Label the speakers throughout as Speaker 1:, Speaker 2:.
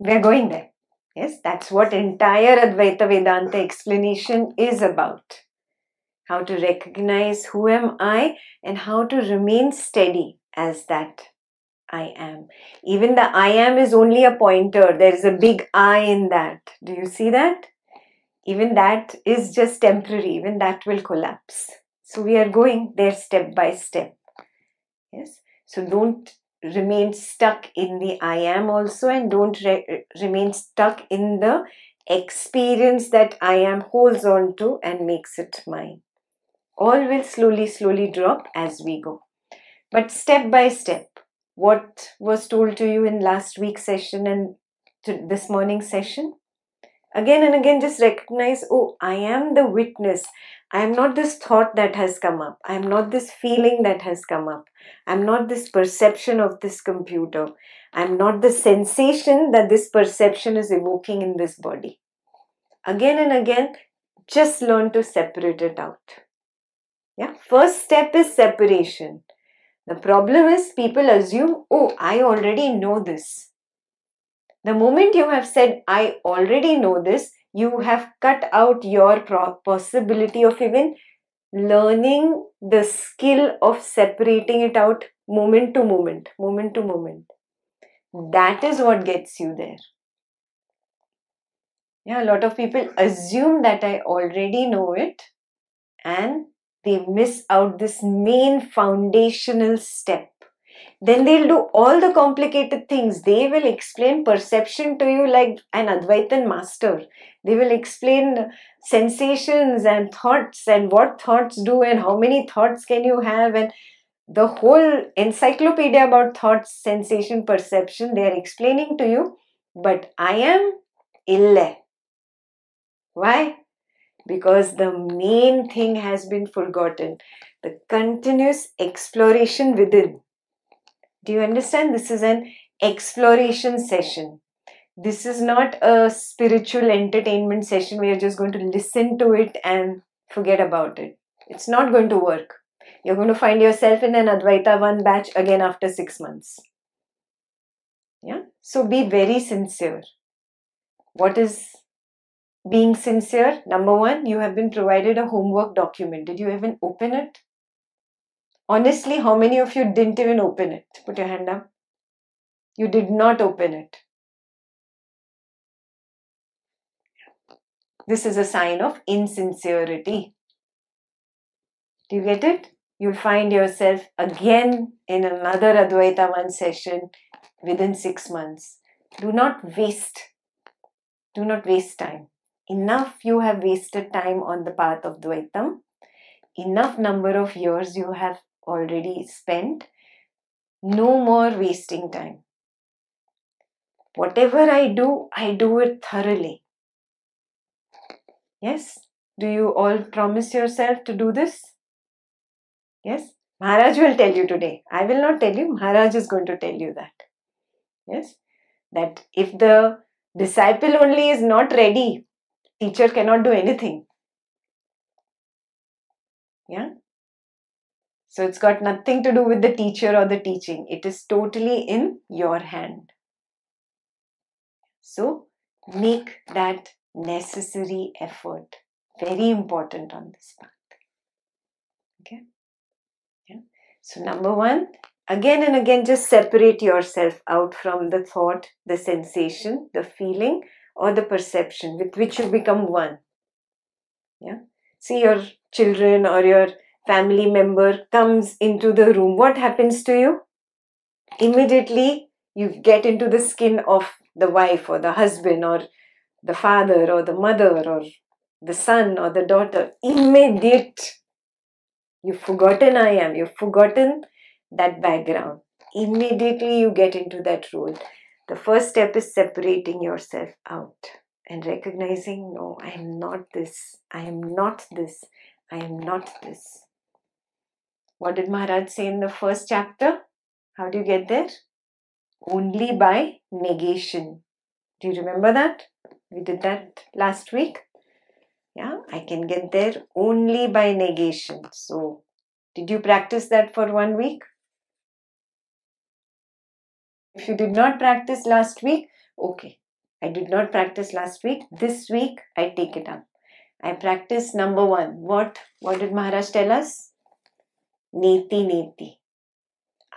Speaker 1: We're going there. Yes, that's what entire Advaita Vedanta explanation is about. How to recognize who am I and how to remain steady as that I am. Even the I am is only a pointer. There is a big I in that. Do you see that? Even that is just temporary. Even that will collapse. So we are going there step by step. Yes. So don't remain stuck in the I am also and don't re- remain stuck in the experience that I am holds on to and makes it mine. All will slowly, slowly drop as we go. But step by step, what was told to you in last week's session and this morning's session? Again and again, just recognize oh, I am the witness. I am not this thought that has come up. I am not this feeling that has come up. I'm not this perception of this computer. I'm not the sensation that this perception is evoking in this body. Again and again, just learn to separate it out. Yeah, first step is separation. The problem is people assume, oh, I already know this. The moment you have said, I already know this, you have cut out your possibility of even learning the skill of separating it out moment to moment, moment to moment. That is what gets you there. Yeah, a lot of people assume that I already know it and they miss out this main foundational step. Then they'll do all the complicated things. They will explain perception to you like an Advaitin master. They will explain sensations and thoughts and what thoughts do and how many thoughts can you have and the whole encyclopedia about thoughts, sensation, perception. They are explaining to you, but I am ille. Why? because the main thing has been forgotten the continuous exploration within. Do you understand? This is an exploration session. This is not a spiritual entertainment session where you're just going to listen to it and forget about it. It's not going to work. You're going to find yourself in an Advaita 1 batch again after six months. Yeah? So be very sincere. What is being sincere, number one, you have been provided a homework document. Did you even open it? Honestly, how many of you didn't even open it? Put your hand up. You did not open it. This is a sign of insincerity. Do you get it? You'll find yourself again in another Advaita 1 session within six months. Do not waste. Do not waste time enough you have wasted time on the path of Dvaitam, enough number of years you have already spent, no more wasting time. Whatever I do, I do it thoroughly. Yes? Do you all promise yourself to do this? Yes? Maharaj will tell you today. I will not tell you. Maharaj is going to tell you that. Yes? That if the disciple only is not ready teacher cannot do anything. Yeah? So it's got nothing to do with the teacher or the teaching. It is totally in your hand. So make that necessary effort. Very important on this path. Okay? Yeah. So number one, again and again just separate yourself out from the thought, the sensation, the feeling or the perception with which you become one. Yeah. See your children or your family member comes into the room. What happens to you? Immediately you get into the skin of the wife or the husband or the father or the mother or the son or the daughter. Immediate. You've forgotten I am. You've forgotten that background. Immediately you get into that role. The first step is separating yourself out and recognizing no, I am not this, I am not this, I am not this. What did Maharaj say in the first chapter? How do you get there? Only by negation. Do you remember that? We did that last week. Yeah, I can get there only by negation. So, did you practice that for one week? If you did not practice last week, okay, I did not practice last week. This week I take it up. I practice number one. What what did Maharaj tell us? Neti neti.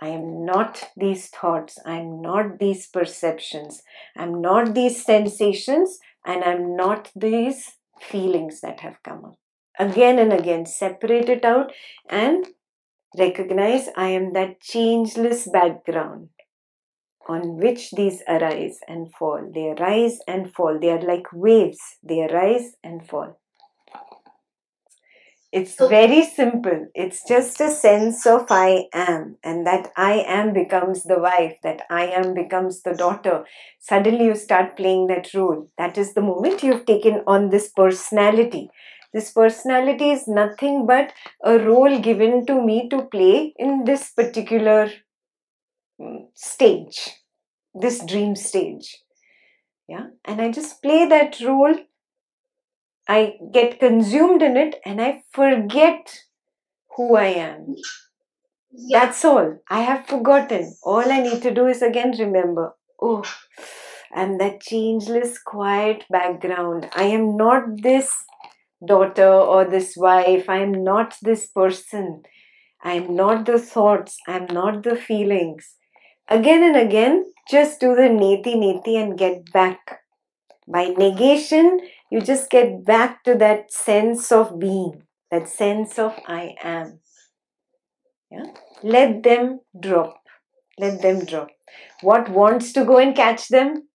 Speaker 1: I am not these thoughts. I am not these perceptions. I'm not these sensations and I'm not these feelings that have come up. Again and again, separate it out and recognize I am that changeless background on which these arise and fall. They arise and fall. They are like waves, they arise and fall. It's
Speaker 2: So-
Speaker 1: very simple. It's just a sense of I am, and that I am becomes the wife, that I am becomes the daughter. Suddenly you start playing that role. That is the moment you've taken on this personality. This personality is nothing but a role given to me to play in this particular mm, stage, this dream stage. Yeah, and I just play that role. I get consumed in it and I forget who I am.
Speaker 2: Yeah.
Speaker 1: That's all. I have forgotten. All I need to do is again remember. Oh, I'm that changeless, quiet background. I am not this daughter or this wife. I am not this person. I am not the thoughts. I am not the feelings. Again and again, just do the neti neti and get back. By negation, you just get back to that sense of being, that sense of I am. Yeah? Let them drop. Let them drop. What wants to go and catch them?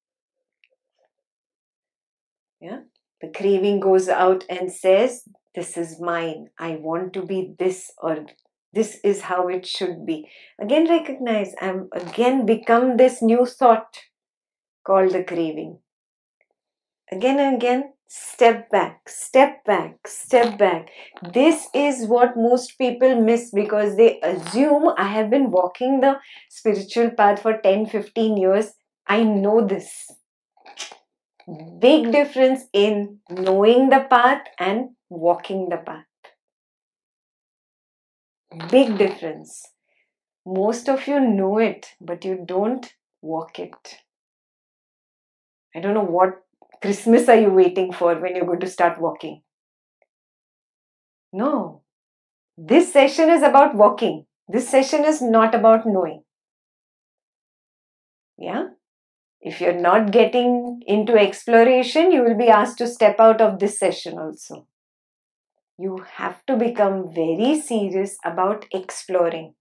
Speaker 1: Yeah? The craving goes out and says, This is mine. I want to be this or this is how it should be. Again, recognize I'm again become this new thought called the craving. Again and again, step back, step back, step back. This is what most people miss because they assume I have been walking the spiritual path for 10 15 years. I know this. Big difference in knowing the path and walking the path. Big difference. Most of you know it, but you don't walk it. I don't know what Christmas are you waiting for when you're going to start walking? No. This session is about walking. This session is not about knowing. Yeah? If you're not getting into exploration, you will be asked to step out of this session also. You have to become very serious about exploring.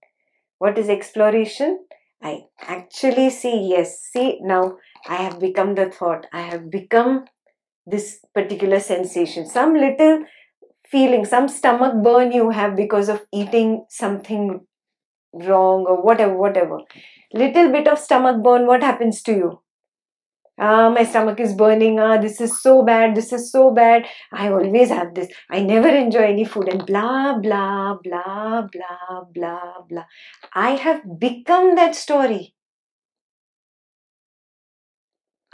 Speaker 1: What is exploration? I actually see, yes, see, now I have become the thought. I have become this particular sensation. Some little feeling, some stomach burn you have because of eating something wrong or whatever, whatever. Little bit of stomach burn, what happens to you? Ah, my stomach is burning. Ah, this is so bad. This is so bad. I always have this. I never enjoy any food and blah, blah, blah, blah, blah, blah. I have become that story.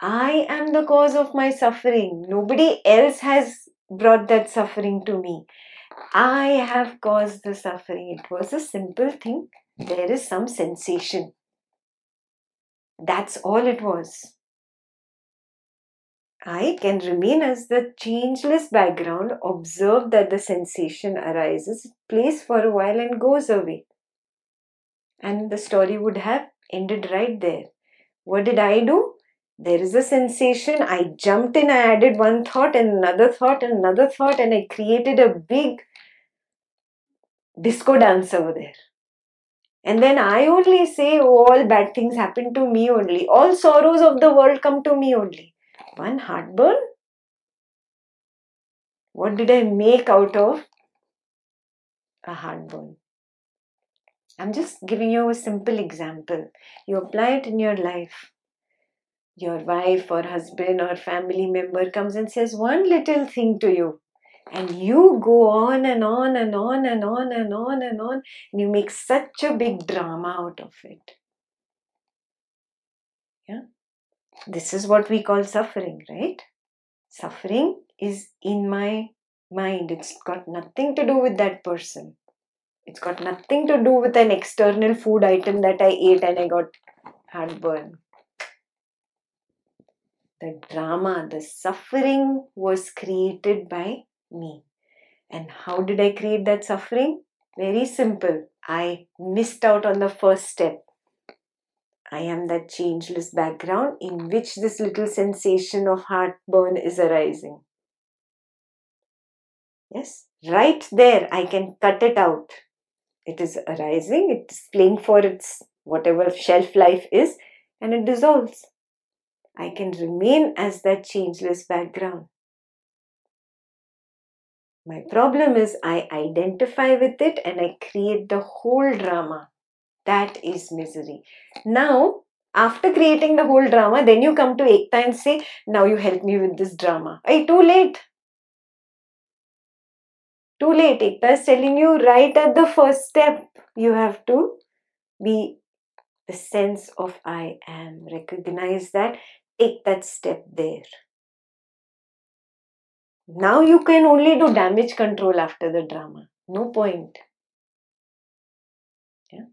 Speaker 1: I am the cause of my suffering. Nobody else has brought that suffering to me. I have caused the suffering. It was a simple thing. There is some sensation. That's all it was. I can remain as the changeless background, observe that the sensation arises, plays for a while, and goes away. And the story would have ended right there. What did I do? There is a sensation. I jumped in, I added one thought and another thought and another thought, and I created a big disco dance over there. And then I only say, oh, all bad things happen to me only. All sorrows of the world come to me only. One heartburn? What did I make out of a heartburn? I'm just giving you a simple example. You apply it in your life. Your wife or husband or family member comes and says one little thing to you, and you go on and on and on and on and on and on, and you make such a big drama out of it. Yeah? This is what we call suffering, right? Suffering is in my mind, it's got nothing to do with that person. It's got nothing to do with an external food item that I ate and I got heartburn. The drama, the suffering was created by me. And how did I create that suffering? Very simple. I missed out on the first step. I am that changeless background in which this little sensation of heartburn is arising. Yes, right there, I can cut it out. It is arising, it is playing for its whatever shelf life is, and it dissolves. I can remain as that changeless background. My problem is I identify with it and I create the whole drama. That is misery. Now, after creating the whole drama, then you come to Ekta and say, Now you help me with this drama. Hey, too late. Too late. Ekta is telling you right at the first step, you have to be the sense of I am. Recognize that. Take that step there. Now you can only do damage control after the drama. No point. Yeah?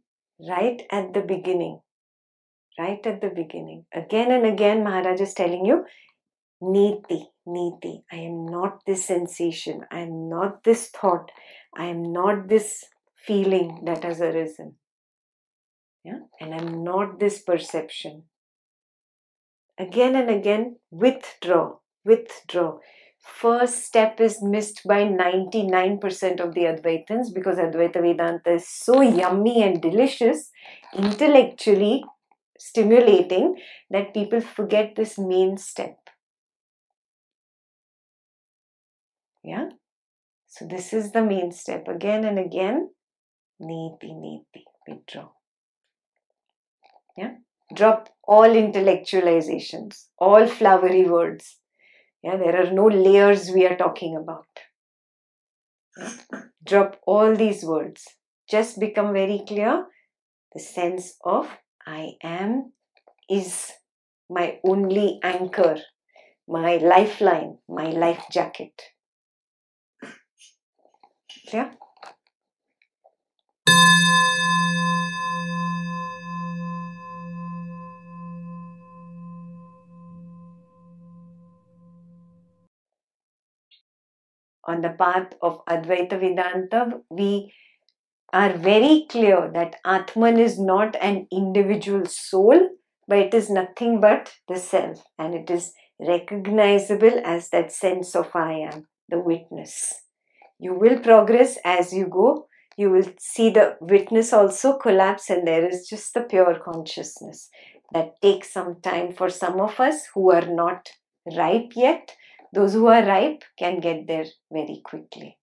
Speaker 1: Right at the beginning. Right at the beginning. Again and again, Maharaj is telling you, Neti, Neti. I am not this sensation. I am not this thought. I am not this feeling that has arisen. Yeah? And I'm not this perception. Again and again, withdraw, withdraw first step is missed by 99% of the Advaitins because Advaita Vedanta is so yummy and delicious, intellectually stimulating, that people forget this main step. Yeah? So, this is the main step. Again and again, neti, neti, withdraw. Yeah? Drop all intellectualizations, all flowery words yeah, there are no layers we are talking about. Drop all these words. Just become very clear. The sense of I am is my only anchor, my lifeline, my life jacket. Clear? On the path of Advaita Vedanta, we are very clear that Atman is not an individual soul, but it is nothing but the self, and it is recognizable as that sense of I am, the witness. You will progress as you go. You will see the witness also collapse, and there is just the pure consciousness that takes some time for some of us who are not ripe yet those who are ripe can get there very quickly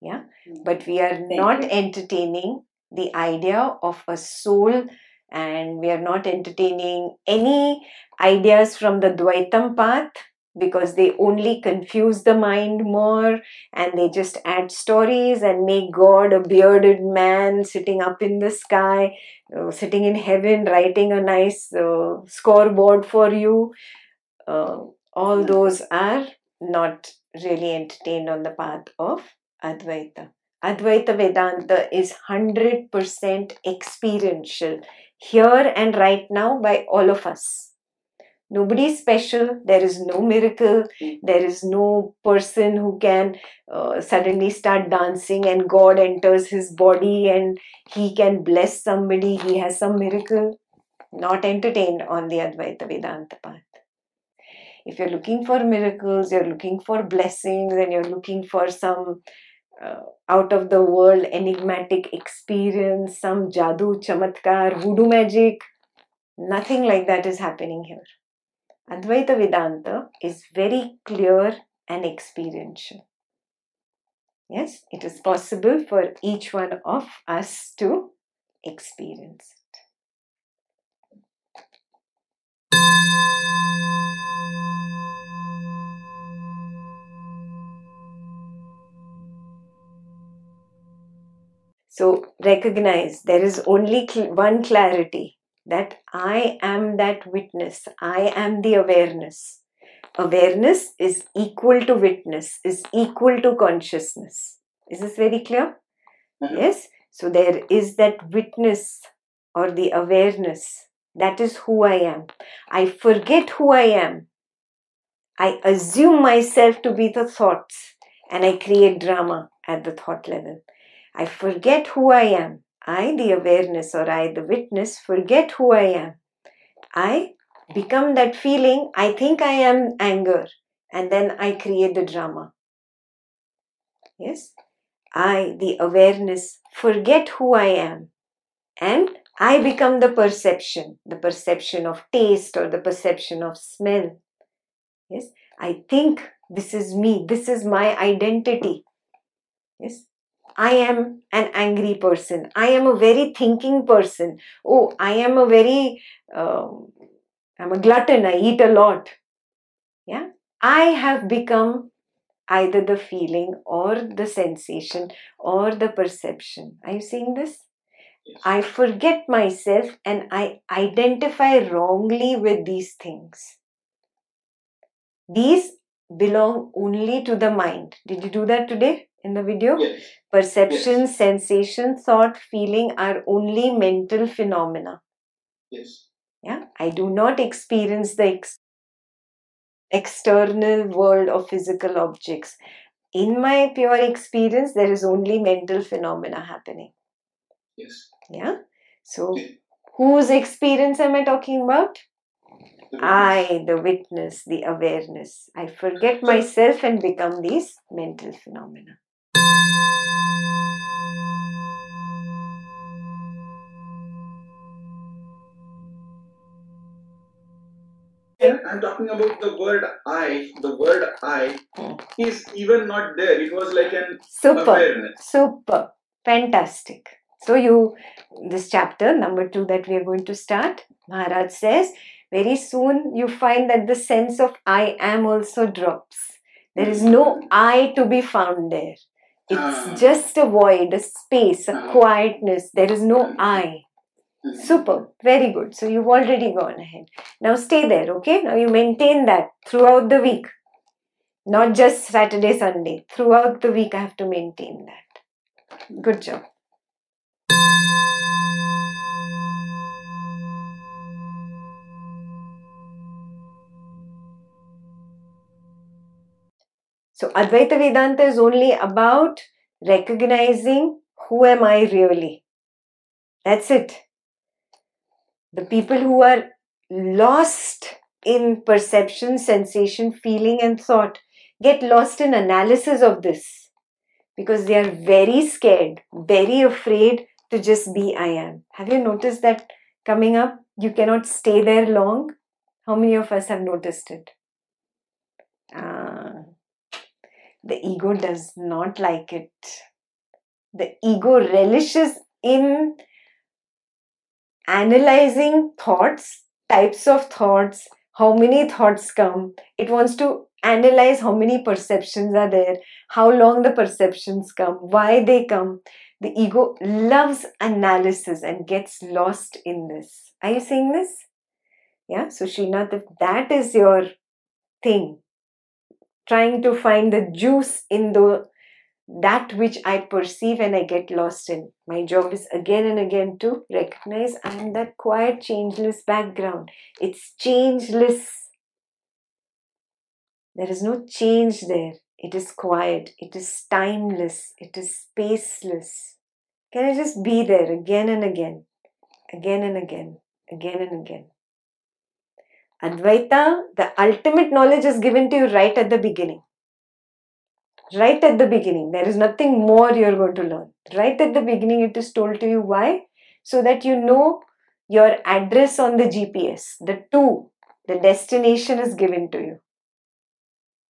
Speaker 1: yeah mm-hmm. but we are Thank not you. entertaining the idea of a soul and we are not entertaining any ideas from the Dvaitam path because they only confuse the mind more and they just add stories and make God a bearded man sitting up in the sky, uh, sitting in heaven, writing a nice uh, scoreboard for you. Uh, all those are not really entertained on the path of Advaita. Advaita Vedanta is 100% experiential here and right now by all of us. Nobody is special, there is no miracle, there is no person who can uh, suddenly start dancing and God enters his body and he can bless somebody, he has some miracle. Not entertained on the Advaita Vedanta path if you're looking for miracles, you're looking for blessings, and you're looking for some uh, out of the world enigmatic experience, some jadoo, chamatkar, voodoo magic, nothing like that is happening here. Advaita Vedanta is very clear and experiential. Yes, it is possible for each one of us to experience. So recognize there is only cl- one clarity that I am that witness, I am the awareness. Awareness is equal to witness, is equal to consciousness. Is this very clear? Mm-hmm. Yes. So there is that witness or the awareness. That is who I am. I forget who I am I assume myself to be the thoughts and I create drama at the thought level. I forget who I am. I, the awareness, or I, the witness, forget who I am. I become that feeling, I think I am anger, and then I create the drama. Yes? I, the awareness, forget who I am, and I become the perception, the perception of taste or the perception of smell. Yes? I think this is me, this is my identity. Yes? I am an angry person. I am a very thinking person. Oh, I am a very, uh, I'm a glutton. I eat a lot. Yeah. I have become either the feeling or the sensation or the perception. Are you seeing this?
Speaker 2: Yes.
Speaker 1: I forget myself and I identify wrongly with these things. These belong only to the mind. Did you do that today in the video?
Speaker 2: Yes.
Speaker 1: Perception,
Speaker 2: Yes.
Speaker 1: sensation, thought, feeling are only mental phenomena.
Speaker 2: Yes.
Speaker 1: Yeah, I do not experience the ex- external world of physical objects. In my pure experience, there is only mental phenomena happening.
Speaker 2: Yes.
Speaker 1: Yeah, so
Speaker 2: Okay.
Speaker 1: whose experience am I talking about?
Speaker 2: The.
Speaker 1: I, the witness, the awareness. I forget myself and become these mental phenomena.
Speaker 2: I'm talking about the word I. The word I is even not there. It was like an
Speaker 1: Super.
Speaker 2: awareness.
Speaker 1: Super. Fantastic. So, you, this chapter, number two, that we are going to start, Maharaj says, very soon you find that the sense of I am also drops. There is no I to be found there.
Speaker 2: Ah.
Speaker 1: It's just a void, a space, a
Speaker 2: Ah.
Speaker 1: quietness. There is no I. Super. Very good. So, you've already gone ahead. Now, stay there, okay? Now, you maintain that throughout the week. Not just Saturday, Sunday. Throughout the week, I have to maintain that. Good job. So, Advaita Vedanta is only about recognizing who am I really. That's it. The people who are lost in perception, sensation, feeling, and thought get lost in analysis of this because they are very scared, very afraid to just be I am. Have you noticed that coming up? You cannot stay there long. How many of us have noticed it? Ah, the ego does not like it. The ego relishes in analyzing thoughts, types of thoughts, how many thoughts come. It wants to analyze how many perceptions are there, how long the perceptions come, why they come. The ego loves analysis and gets lost in this. Are you seeing this? Yeah, so Srinath, if that is your thing, trying to find the juice in the that which I perceive and I get lost in. My job is again and again to recognize I am that quiet, changeless background. It's changeless. There is no change there. It is quiet. It is timeless. It is spaceless. Can I just be there again and again, again and again, again and again? Advaita, the ultimate knowledge is given to you right at the beginning. Right at the beginning. There is nothing more you're going to learn. Right at the beginning, it is told to you why? So that you know your address on the GPS. The two, the destination is given to you.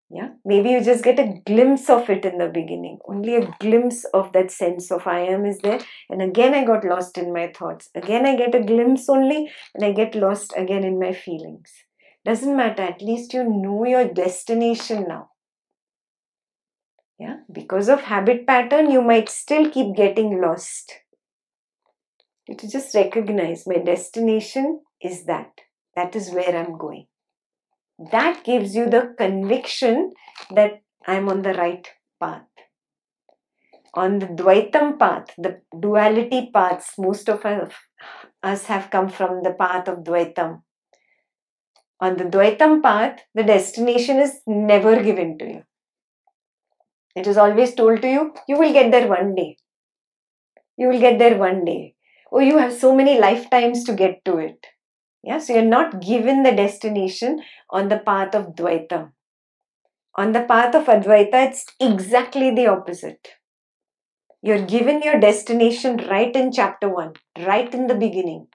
Speaker 1: Yeah, maybe you just get a glimpse of it in the beginning. Only a glimpse of that sense of I am is there. And again, I got lost in my thoughts. Again, I get a glimpse only, and I get lost again in my feelings. Doesn't matter, at least you know your destination now. Yeah, because of habit pattern, you might still keep getting lost. You to just recognize my destination is that. That is where I'm going. That gives you the conviction that I'm on the right path. On the Dvaitam path, the duality paths, most of us have come from the path of Dvaitam. On the Dvaitam path, the destination is never given to you. It is always told to you, you will get there one day. You will get there one day. Oh, you have so many lifetimes to get to it. Yeah, so you're not given the destination on the path of Dvaita. On the path of Advaita, it's exactly the opposite. You're given your destination right in chapter 1, right in the beginning.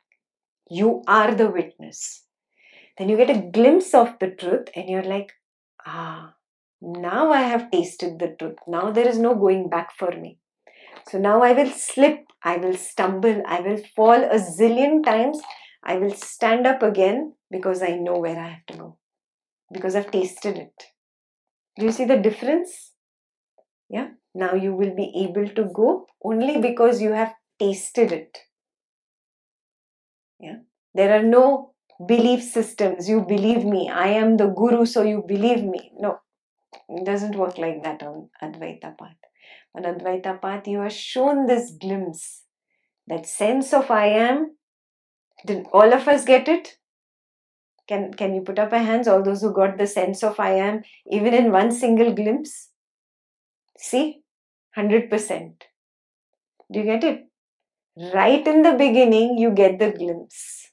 Speaker 1: You are the witness. Then you get a glimpse of the truth, and you're like, ah, now I have tasted the truth. Now there is no going back for me. So now I will slip, I will stumble, I will fall a zillion times. I will stand up again because I know where I have to go. Because I've tasted it. Do you see the difference? Yeah. Now you will be able to go only because you have tasted it. Yeah. There are no belief systems. You believe me. I am the guru, so you believe me. No. It doesn't work like that on Advaita path. On Advaita path, you are shown this glimpse, that sense of I am. Did all of us get it? Can, can you put up a hands, all those who got the sense of I am, even in one single glimpse? See? 100%. Do you get it? Right in the beginning, you get the glimpse.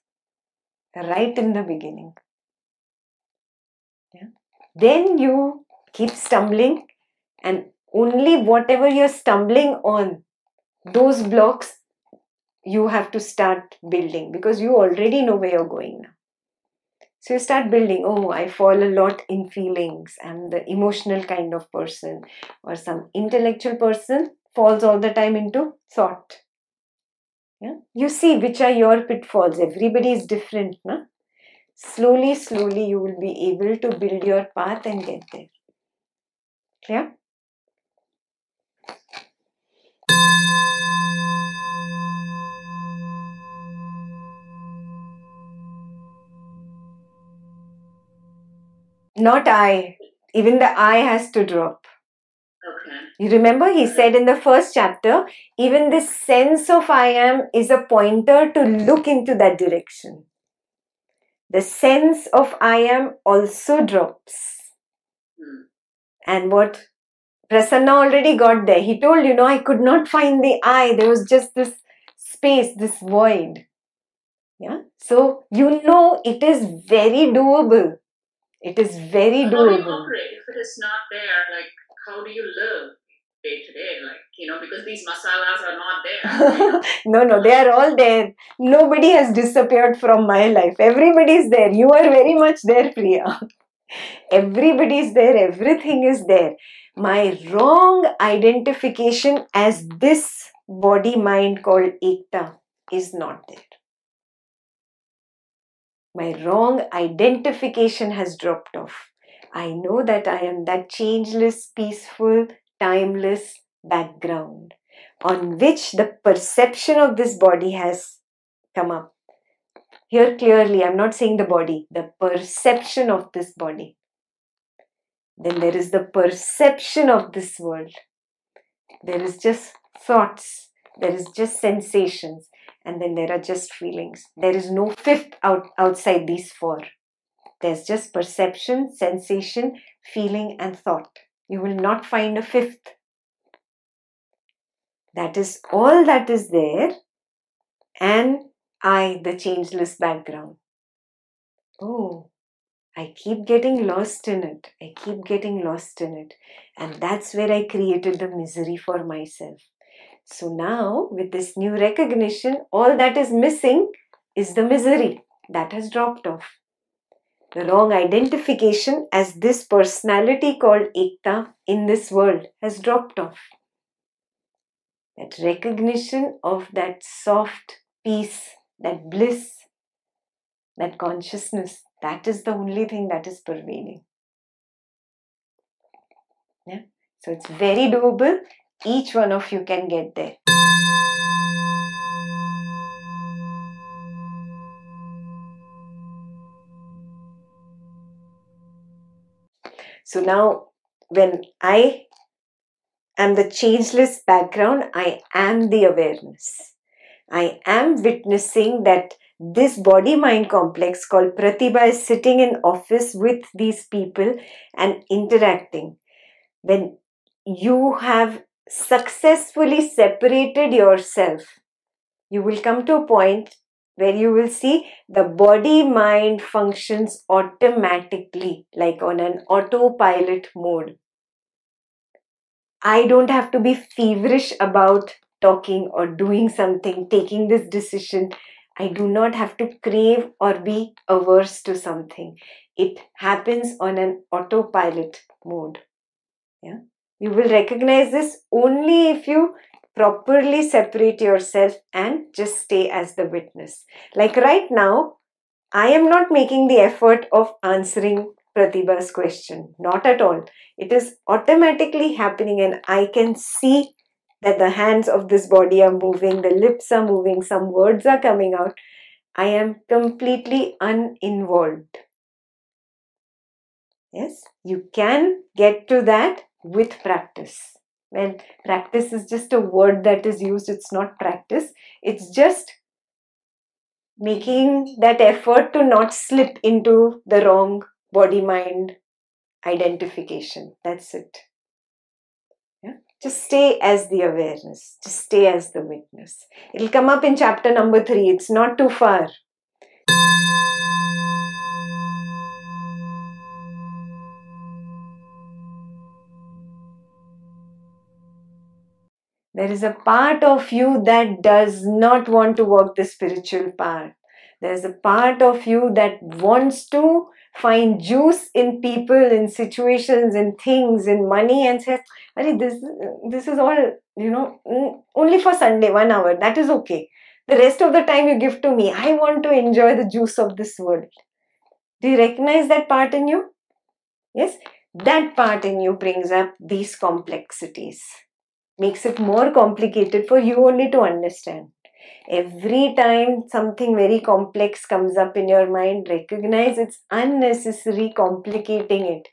Speaker 1: Right in the beginning. Yeah. Then you keep stumbling, and only whatever you're stumbling on, those blocks you have to start building because you already know where you're going now. So you start building, oh, I fall a lot in feelings. I'm the emotional kind of person. Or some intellectual person falls all the time into thought. Yeah? You see which are your pitfalls. Everybody is different. Na? Slowly, slowly, you will be able to build your path and get there. Clear? Not I. Even the I has to drop.
Speaker 2: Okay.
Speaker 1: You remember he said in the first chapter, even this sense of I am is a pointer to look into that direction. The sense of I am also drops.
Speaker 2: Hmm.
Speaker 1: And what Prasanna already got there. He told, you know, I could not find the I. There was just this space, this void. Yeah. So you know it is very doable. It is very
Speaker 2: How do
Speaker 1: doable.
Speaker 2: operate if it is not there? Like, how do you live day to day? Like, you know, because these masalas are not there.
Speaker 1: no, no, they are all there. Nobody has disappeared from my life. Everybody is there. You are very much there, Priya. Everybody is there. Everything is there. My wrong identification as this body mind called Ekta is not there. My wrong identification has dropped off. I know that I am that changeless, peaceful, timeless background on which the perception of this body has come up. Here clearly, I'm not saying the body, the perception of this body. Then there is the perception of this world. There is just thoughts, there is just sensations, and then there are just feelings. There is no fifth out, outside these four. There's just perception, sensation, feeling, and thought. You will not find a fifth. That is all that is there, and I, the changeless background. Oh, I keep getting lost in it. I keep getting lost in it. And that's where I created the misery for myself. So now, with this new recognition, all that is missing is the misery that has dropped off. The wrong identification as this personality called Ekta in this world has dropped off. That recognition of that soft peace, that bliss, that consciousness, that is the only thing that is pervading. Yeah? So it's very doable. Each one of you can get there. So now, when I am the changeless background, I am the awareness. I am witnessing that this body mind complex called Pratibha is sitting in office with these people and interacting. When you have successfully separated yourself, you will come to a point where you will see the body mind functions automatically, like on an autopilot mode. I don't have to be feverish about talking or doing something, taking this decision. I do not have to crave or be averse to something. It happens on an autopilot mode. Yeah. You will recognize this only if you properly separate yourself and just stay as the witness. Like right now, I am not making the effort of answering Pratibha's question. Not at all. It is automatically happening, and I can see that the hands of this body are moving, the lips are moving, some words are coming out. I am completely uninvolved. Yes, you can get to that with practice when practice is just a word that is used it's not practice it's just making that effort to not slip into the wrong body mind identification that's it just stay as the awareness just stay as the witness. It'll come up in chapter number 3 it's not too far. There is a part of you that does not want to walk the spiritual path. There's a part of you that wants to find juice in people, in situations, in things, in money, and says, this, this is all, you know, only for Sunday, one hour. That is okay. The rest of the time you give to me. I want to enjoy the juice of this world. Do you recognize that part in you? Yes? That part in you brings up these complexities makes it more complicated for you only to understand. Every time something very complex comes up in your mind, recognize it's unnecessary complicating it.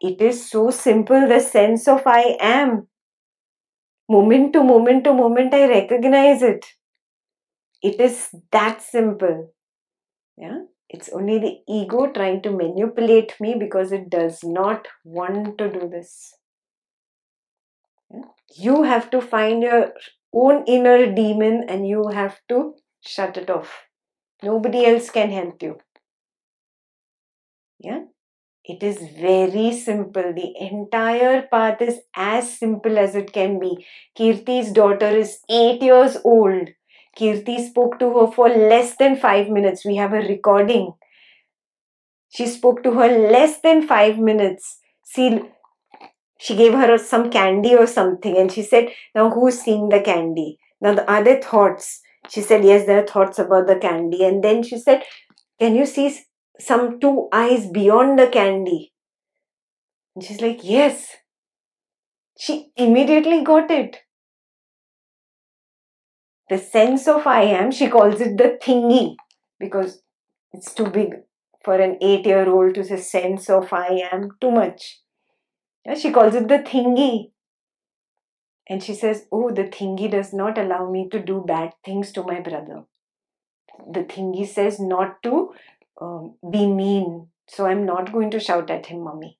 Speaker 1: It is so simple, the sense of I am. Moment to moment to moment, I recognize it. It is that simple. Yeah, it's only the ego trying to manipulate me because it does not want to do this. You have to find your own inner demon and you have to shut it off. Nobody else can help you. Yeah? It is very simple. The entire path is as simple as it can be. Kirti's daughter is 8 years old. Kirti spoke to her for less than 5 minutes. We have a recording. She spoke to her less than 5 minutes. See, she gave her some candy or something and she said now who's seeing the candy? Now the other thoughts? She said yes there are thoughts about the candy. And then she said can you see some two eyes beyond the candy? And she's like yes. She immediately got it. The sense of i am she calls it the thingy because it's too big for an 8 year old to say sense of i am too much she calls it the thingy. And she says, Oh, the thingy does not allow me to do bad things to my brother. The thingy says not to um, be mean. So I'm not going to shout at him, mommy.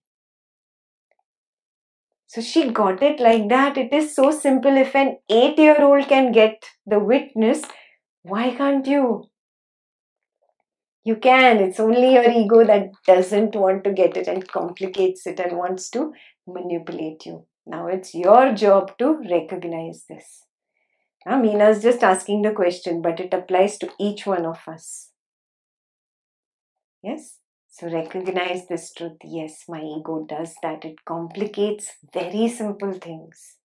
Speaker 1: So she got it like that. It is so simple. If an eight year old can get the witness, why can't you? You can. It's only your ego that doesn't want to get it and complicates it and wants to manipulate you. Now it's your job to recognize this. Now, is just asking the question, but it applies to each one of us. Yes? So recognize this truth. Yes, my ego does that. It complicates very simple things.